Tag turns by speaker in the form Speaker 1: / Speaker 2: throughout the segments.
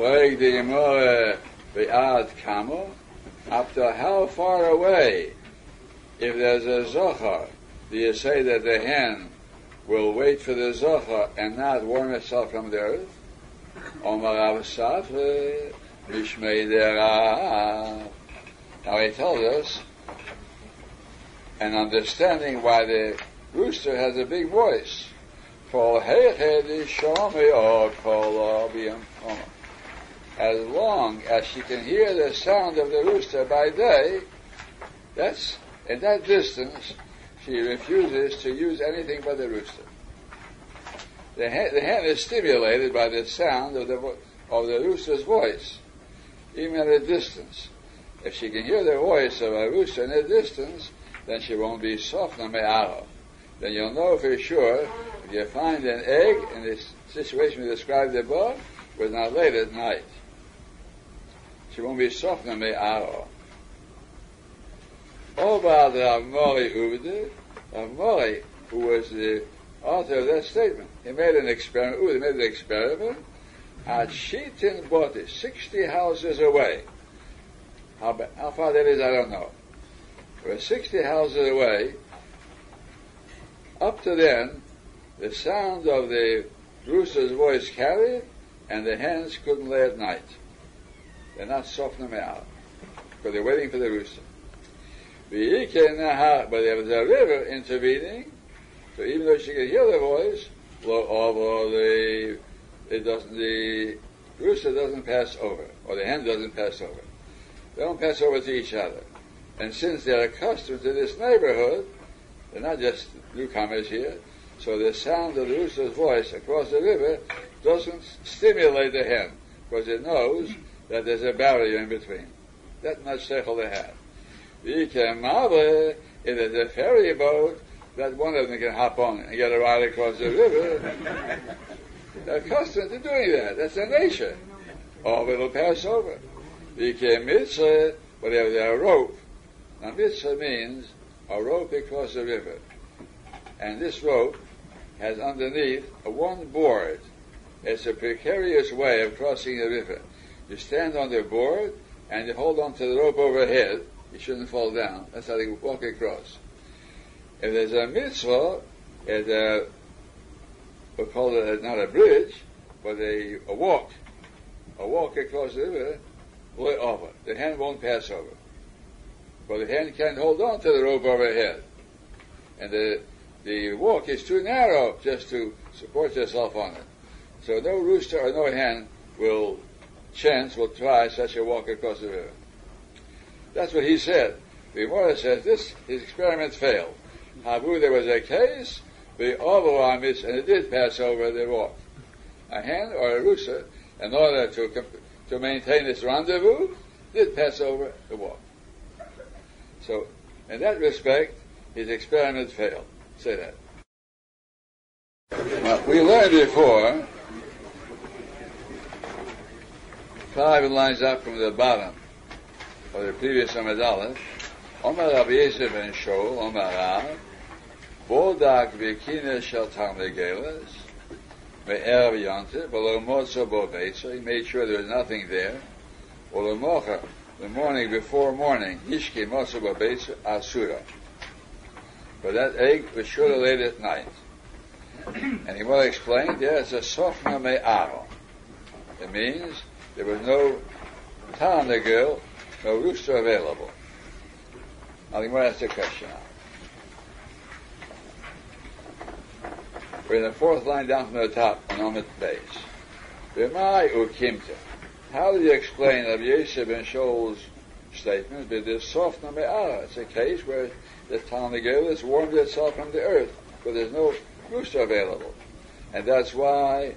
Speaker 1: Plague uh, the Gemara Be'ad Kamo. Up to how far away, if there's a Zohar, do you say that the hen will wait for the Zohar and not warm itself from the earth? Omar. Now he tells us an understanding why the rooster has a big voice. Kol Heichedi Shomi or Kol As long as she can hear the sound of the rooster by day, that's in that distance, she refuses to use anything but the rooster. The hen, the hen is stimulated by the sound of the, of the rooster's voice, even at a distance. If she can hear the voice of a rooster in a distance, then she won't be sofna me'aro. Then you'll know for sure if you find an egg in this situation we described above, was not late at night. She won't be sofna me'aro. Obad Rav Mori Uvde, Rav Mori, who was the author of that statement, he made an experiment, Uvde made an experiment at Shitin Boti, 60 houses away. How, how far that is, I don't know. We're 60 houses away. Up to then, the sound of the rooster's voice carried, and the hens couldn't lay at night. They're not softening them out, because they're waiting for the rooster. But there was a river intervening, so even though she could hear the voice, the, it doesn't, the rooster doesn't pass over, or the hen doesn't pass over. They don't pass over to each other. And since they're accustomed to this neighborhood, they're not just newcomers here, so the sound of the rooster's voice across the river doesn't stimulate the hen, because it knows that there's a barrier in between. That much seichel they have. If uh, there's a ferry boat, that one of them can hop on and get a ride across the river. They're accustomed to doing that. That's their nature. Or it'll pass over. Became uh, mitzvah, but they have a rope. Now mitzvah means a rope across the river. And this rope has underneath one board. It's a precarious way of crossing the river. You stand on the board and you hold on to the rope overhead. You shouldn't fall down. That's how they walk across. If there's a mitzvah, it's a, uh, we call it not a bridge, but a, a walk. A walk across the river, over. The hand won't pass over. But the hand can't hold on to the rope overhead. And the, the walk is too narrow just to support yourself on it. So no rooster or no hen will chance, will try such a walk across the river. That's what he said. The Gemara says this, his experiment failed. Habu, there was a case, the Ovawamis, and it did pass over the walk. A hen or a rooster, in order to, to maintain its rendezvous, did pass over the walk. So, in that respect, his experiment failed. Say that. Well, we learned before, five lines up from the bottom of the previous Amid Omar Rabbi Yosef ben Shol, Omar Rav, Bodak v'kine shel Talmud Gelas, ve'erev yonte, v'lo motzo bo beitza, he made sure there was nothing there, v'lo mocha, the morning before morning, Hishki Mosaba Beitz Asura. But that egg was surely laid at night. And he will explain, it's a Sofna Me'aro. It means there was no town girl, no rooster available. I think the ask the question now. We're in the fourth line down from the top, on the base. B'mai ukimta. How do you explain Rabbi Yosef ben Shaul's statement? But this soft me'ara. It's a case where the Talmud has warmed itself from the earth, but there's no rooster available. And that's why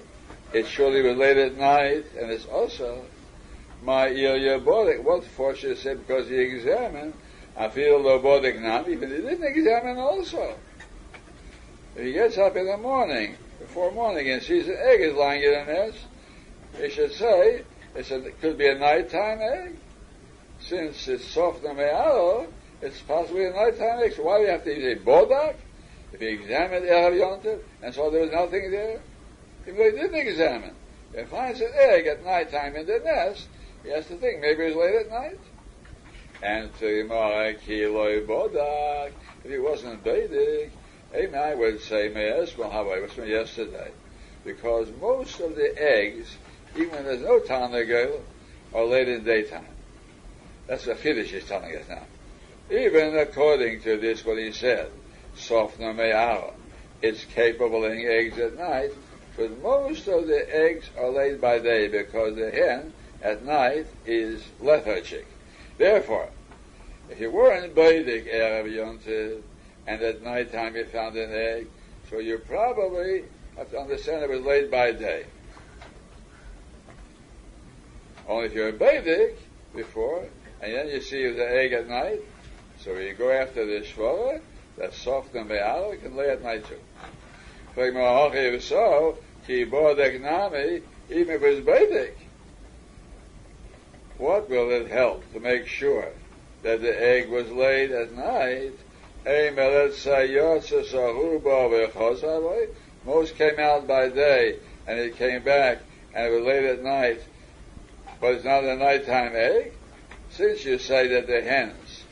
Speaker 1: it's surely late at night, and it's also my Ilya Bodik. What for should say because he examined, I feel the Bodik not, even he didn't examine also. If he gets up in the morning, before morning, and sees an egg is lying in a nest, he should say, it's a, it could be a nighttime egg. Since it's soft me'aro, it's possibly a nighttime egg. So why do you have to use a bodak? If he examined Erev and saw there was nothing there, though he didn't examine, and finds an egg at night time in the nest, he has to think maybe it's late at night. And bodak, if he wasn't Vedic, I would say Me'ez well, how was from yesterday. Because most of the eggs, even when there's no Tanagel, are laid in daytime. That's what Fiddish is telling us now. Even according to this, what he said, Sofna Me'ara, it's capable of laying eggs at night, but most of the eggs are laid by day because the hen at night is lethargic. Therefore, if you weren't Vedic Erev Yontiv, and at night time you found an egg, so you probably have to understand it was laid by day. Only if you're Vedic before, and then you see the egg at night, so you go after the shvara, that's soft and be'al, can lay at night too. So, even if it's Vedic, what will it help to make sure that the egg was laid at night? Most came out by day, and it came back, and it was late at night, but it's not a nighttime egg. Since you say that the hens,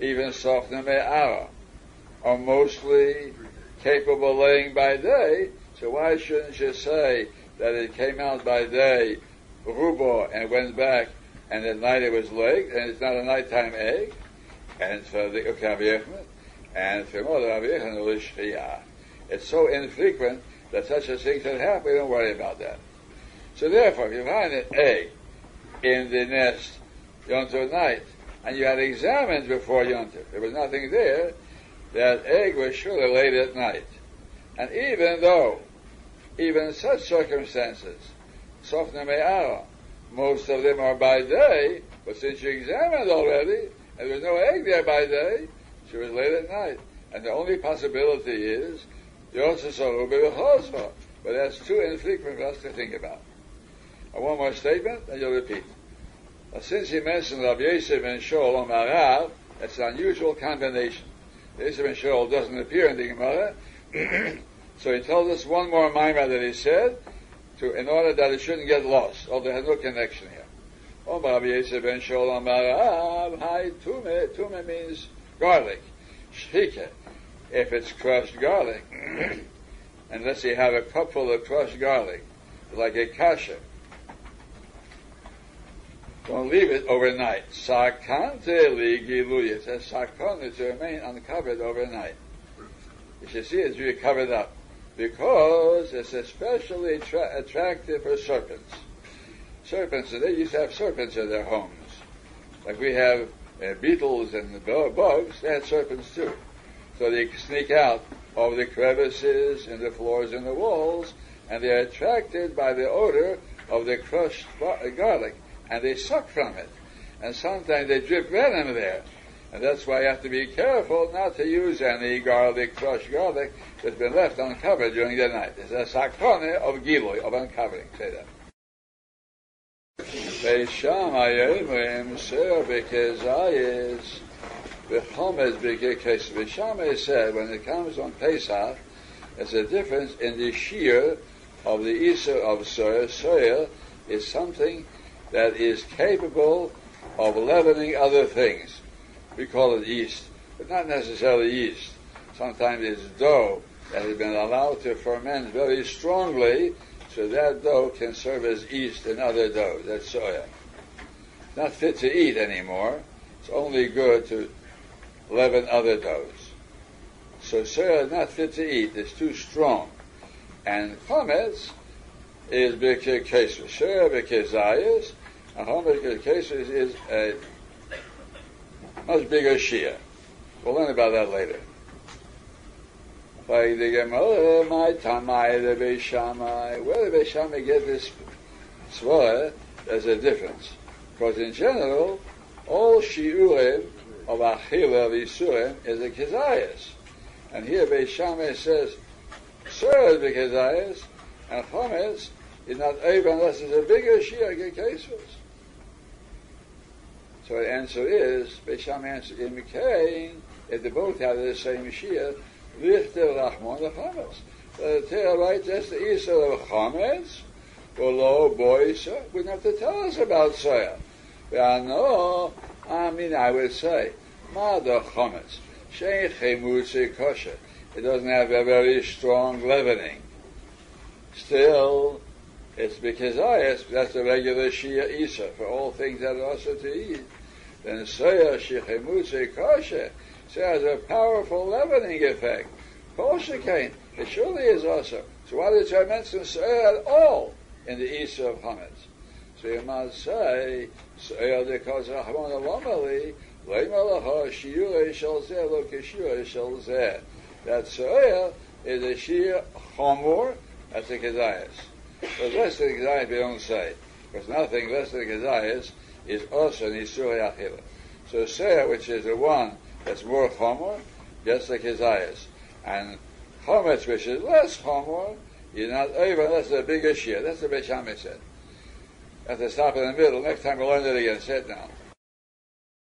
Speaker 1: even soften me'ara, are mostly capable laying by day, so why shouldn't you say that it came out by day, rubo, and went back and at night it was laid, and it's not a nighttime egg, and for the Ukaviyachman, and for Mother Aviyachman, it's so infrequent that such a thing can happen, we don't worry about that. So therefore, if you find an egg in the nest Yontif night, and you had examined before Yontif, there was nothing there, that egg was surely laid at night. And even though, even in such circumstances, Sofna Me'ara, most of them are by day, but since you examined already, and there was no egg there by day, she was late at night. And the only possibility is but that's too infrequent for us to think about. And one more statement, and you'll repeat. Now, since he mentioned Rav Yosef and Shaul on Marav, that's an unusual combination. Yosef and Shaul doesn't appear in the Gemara, so he tells us one more mimer that he said, to, in order that it shouldn't get lost, although there has no connection here. Oh, Rabbi Yosef ben Sholem Barav, hi, tume, tume means garlic, shike. If it's crushed garlic, unless you have a cupful of crushed garlic, like a kasha, don't leave it overnight. Sakante ligiluya. It says sakon to remain uncovered overnight. You should see it's really covered up because it's especially tra- attractive for serpents. Serpents, they used to have serpents in their homes. Like we have uh, beetles and bugs, they had serpents too. So they sneak out of the crevices in the floors and the walls, and they're attracted by the odor of the crushed garlic, and they suck from it. And sometimes they drip venom there. And that's why you have to be careful not to use any garlic, crushed garlic, that's been left uncovered during the night. It's a sakone of giloy, of uncovering. Say that. Beisham ayomim ser bekezayis v'chomed bekekes. Beisham said when it comes on Pesach, there's a difference in the shear of the Isa of soya. Soya is something that is capable of leavening other things. We call it yeast, but not necessarily yeast. Sometimes it's dough that has been allowed to ferment very strongly, so that dough can serve as yeast in other doughs. That's soya. Not fit to eat anymore. It's only good to leaven other doughs. So soya is not fit to eat. It's too strong. And chametz is. Soya bikir zayis. And chametz bikir is a much bigger shia. We'll learn about that later. Like the Gemara, oh, my Tamai, the Beishamai. Where the Beishamai get this svara, there's a difference. Because in general, all shiurim of Achila of Yisurim is a Kezias. And here Beishamai says, serve the Kezias, and Chometz is not able unless it's a bigger Shia Kekesus. So the answer is, Beishamai answered, in McCain, if they both have the same Shia, Lichter the Chametz. The Torah writes that's the Isra of Chametz, Olo boys wouldn't have to tell us about soya. No, I mean, I would say, ma the chometz, shein kosher. It doesn't have a very strong leavening. Still, it's because I ask that's the regular Shia Isa for all things that are also to eat. Then soya shechemutze kosher so it has a powerful leavening effect. Kosher it surely is also. So why did I mention soya at all in the Isa of Hametz? So you must say, soya kosher hamon alamali, leimalacha shiyure shel zeh lo zeh. That soya is a shia chomor, that's the kedayas. But less than Kezias we don't say, because nothing less than Kezias is also Nisur Yachila. So Seah, which is the one that's more Chomer, just like Kezias. And Chometz, which is less Chomer, you're not over, that's a big issue. That's the Beit Shammai said. At the stop in the middle. Next time we'll learn it again. Sit down.